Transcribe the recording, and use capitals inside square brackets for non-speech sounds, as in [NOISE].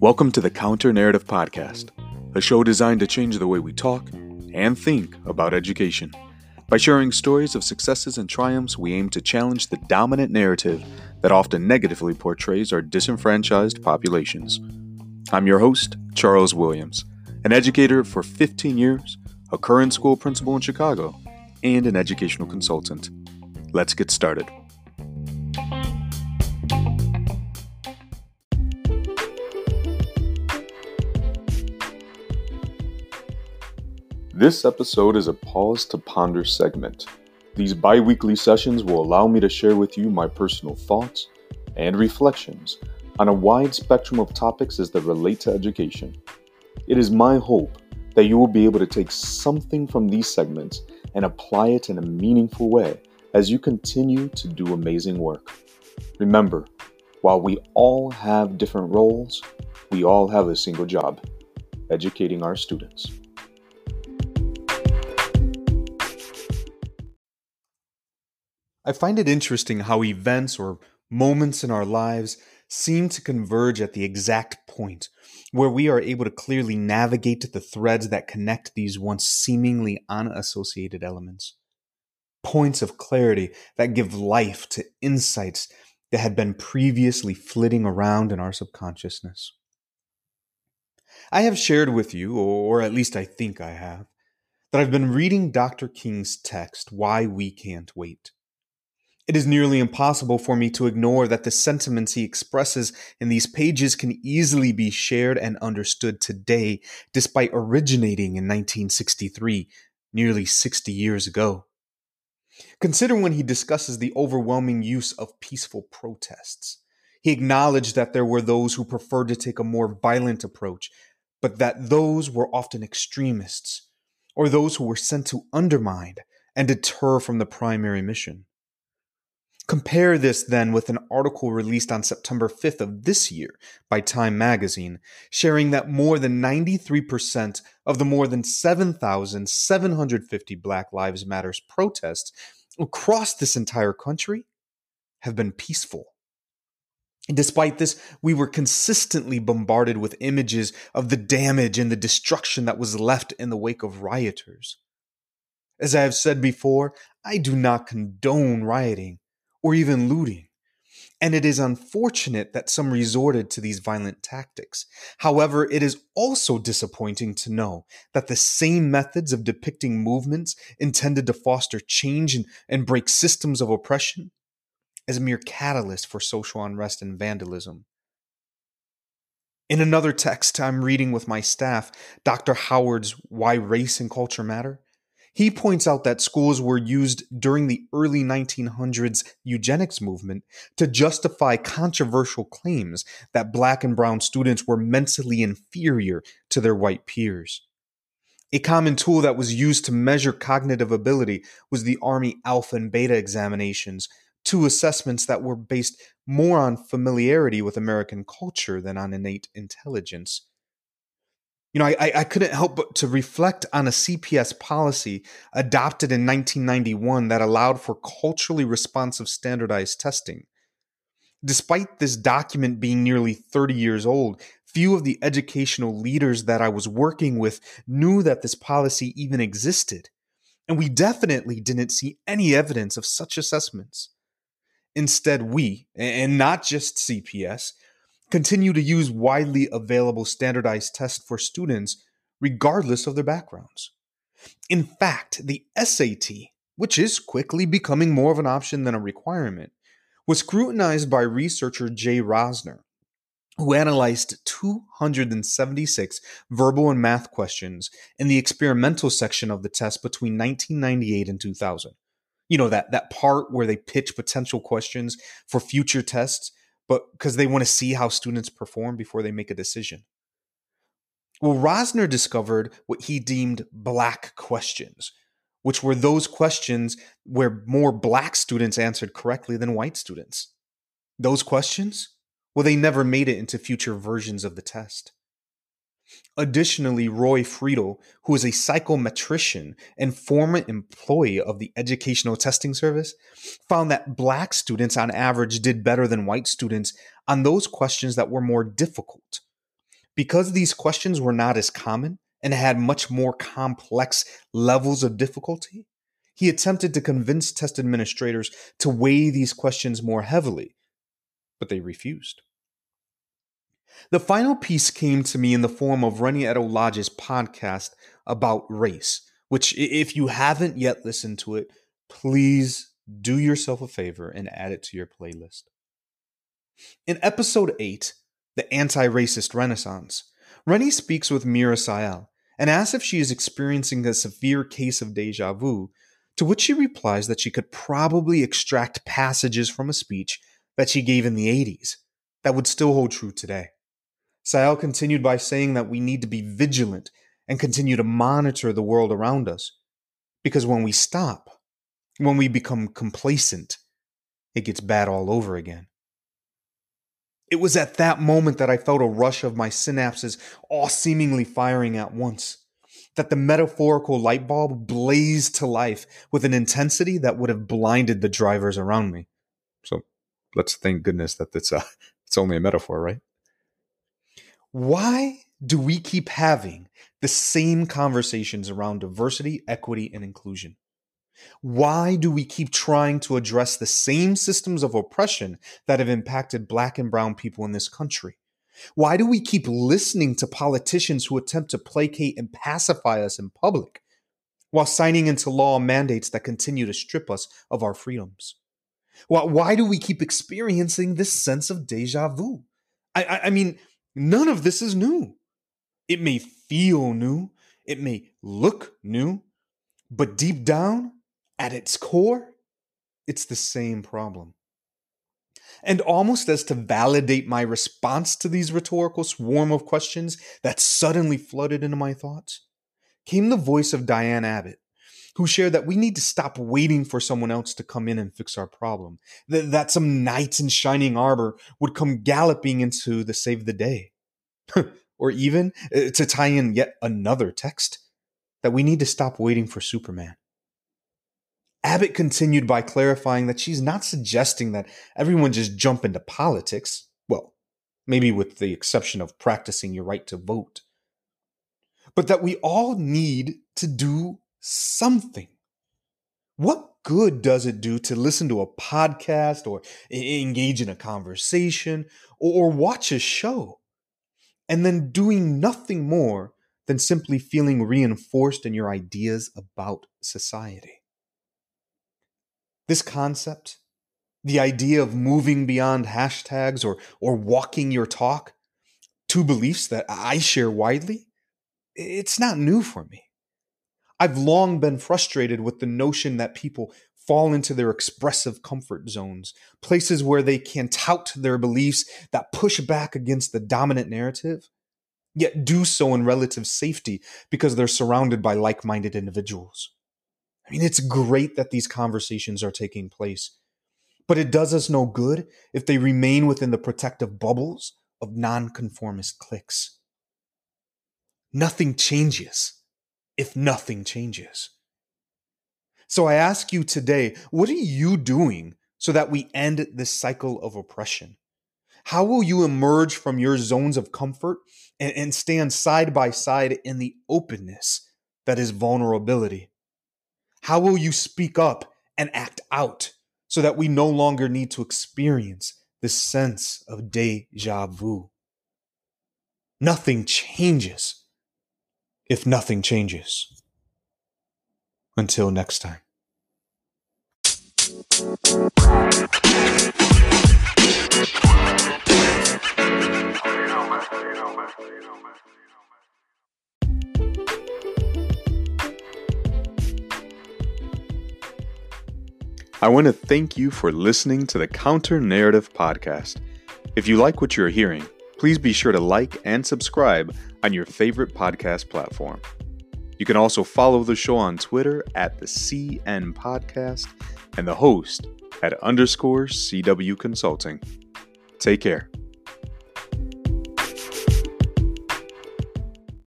Welcome to the Counter Narrative Podcast, a show designed to change the way we talk and think about education. By sharing stories of successes and triumphs, we aim to challenge the dominant narrative that often negatively portrays our disenfranchised populations. I'm your host, Charles Williams, an educator for 15 years, a current school principal in Chicago, and an educational consultant. Let's get started. This episode is a pause to ponder segment. These bi weekly sessions will allow me to share with you my personal thoughts and reflections on a wide spectrum of topics as they relate to education. It is my hope that you will be able to take something from these segments and apply it in a meaningful way as you continue to do amazing work. Remember, while we all have different roles, we all have a single job educating our students. I find it interesting how events or moments in our lives seem to converge at the exact point where we are able to clearly navigate the threads that connect these once seemingly unassociated elements. Points of clarity that give life to insights that had been previously flitting around in our subconsciousness. I have shared with you, or at least I think I have, that I've been reading Dr. King's text, Why We Can't Wait. It is nearly impossible for me to ignore that the sentiments he expresses in these pages can easily be shared and understood today, despite originating in 1963, nearly 60 years ago. Consider when he discusses the overwhelming use of peaceful protests. He acknowledged that there were those who preferred to take a more violent approach, but that those were often extremists, or those who were sent to undermine and deter from the primary mission. Compare this then with an article released on September 5th of this year by Time magazine, sharing that more than 93% of the more than 7,750 Black Lives Matters protests across this entire country have been peaceful. Despite this, we were consistently bombarded with images of the damage and the destruction that was left in the wake of rioters. As I have said before, I do not condone rioting or even looting. And it is unfortunate that some resorted to these violent tactics. However, it is also disappointing to know that the same methods of depicting movements intended to foster change and, and break systems of oppression as a mere catalyst for social unrest and vandalism. In another text I'm reading with my staff, Dr. Howard's Why Race and Culture Matter, he points out that schools were used during the early 1900s eugenics movement to justify controversial claims that black and brown students were mentally inferior to their white peers. A common tool that was used to measure cognitive ability was the Army Alpha and Beta examinations, two assessments that were based more on familiarity with American culture than on innate intelligence you know, I, I couldn't help but to reflect on a CPS policy adopted in 1991 that allowed for culturally responsive standardized testing. Despite this document being nearly 30 years old, few of the educational leaders that I was working with knew that this policy even existed. And we definitely didn't see any evidence of such assessments. Instead, we, and not just CPS, continue to use widely available standardized tests for students regardless of their backgrounds. In fact, the SAT, which is quickly becoming more of an option than a requirement, was scrutinized by researcher Jay Rosner, who analyzed 276 verbal and math questions in the experimental section of the test between 1998 and 2000. You know, that, that part where they pitch potential questions for future tests but because they want to see how students perform before they make a decision. Well, Rosner discovered what he deemed black questions, which were those questions where more black students answered correctly than white students. Those questions? Well, they never made it into future versions of the test. Additionally, Roy Freedle, who is a psychometrician and former employee of the Educational Testing Service, found that black students on average did better than white students on those questions that were more difficult. Because these questions were not as common and had much more complex levels of difficulty, he attempted to convince test administrators to weigh these questions more heavily, but they refused. The final piece came to me in the form of Reni Eddo-Lodge's podcast about race, which, if you haven't yet listened to it, please do yourself a favor and add it to your playlist. In episode 8, The Anti Racist Renaissance, Reni speaks with Meera Syal and asks if she is experiencing a severe case of deja vu, to which she replies that she could probably extract passages from a speech that she gave in the 80s that would still hold true today. Syal continued by saying that we need to be vigilant and continue to monitor the world around us. Because when we stop, when we become complacent, it gets bad all over again. It was at that moment that I felt a rush of my synapses all seemingly firing at once. That the metaphorical light bulb blazed to life with an intensity that would have blinded the drivers around me. So let's thank goodness that it's, a, it's only a metaphor, right? Why do we keep having the same conversations around diversity, equity, and inclusion? Why do we keep trying to address the same systems of oppression that have impacted black and brown people in this country? Why do we keep listening to politicians who attempt to placate and pacify us in public while signing into law mandates that continue to strip us of our freedoms? Why, why do we keep experiencing this sense of deja vu? I, I, I mean, None of this is new. It may feel new, it may look new, but deep down, at its core, it's the same problem. And almost as to validate my response to these rhetorical swarm of questions that suddenly flooded into my thoughts, came the voice of Diane Abbott, who shared that we need to stop waiting for someone else to come in and fix our problem. That, that some knights in shining armor would come galloping into the save the day. [LAUGHS] or even uh, to tie in yet another text that we need to stop waiting for Superman. Abbott continued by clarifying that she's not suggesting that everyone just jump into politics. Well, maybe with the exception of practicing your right to vote. But that we all need to do something. What good does it do to listen to a podcast or engage in a conversation or watch a show and then doing nothing more than simply feeling reinforced in your ideas about society? This concept, the idea of moving beyond hashtags or, or walking your talk, two beliefs that I share widely, it's not new for me. I've long been frustrated with the notion that people fall into their expressive comfort zones, places where they can tout their beliefs that push back against the dominant narrative, yet do so in relative safety because they're surrounded by like minded individuals. I mean, it's great that these conversations are taking place, but it does us no good if they remain within the protective bubbles of nonconformist cliques. Nothing changes if nothing changes. So I ask you today, what are you doing so that we end this cycle of oppression? How will you emerge from your zones of comfort and, and stand side by side in the openness that is vulnerability? How will you speak up and act out so that we no longer need to experience this sense of deja vu? Nothing changes if nothing changes. Until next time. I want to thank you for listening to the Counter Narrative Podcast. If you like what you're hearing, please be sure to like and subscribe on your favorite podcast platform. You can also follow the show on Twitter at the CN Podcast and the host at underscore CW Consulting. Take care.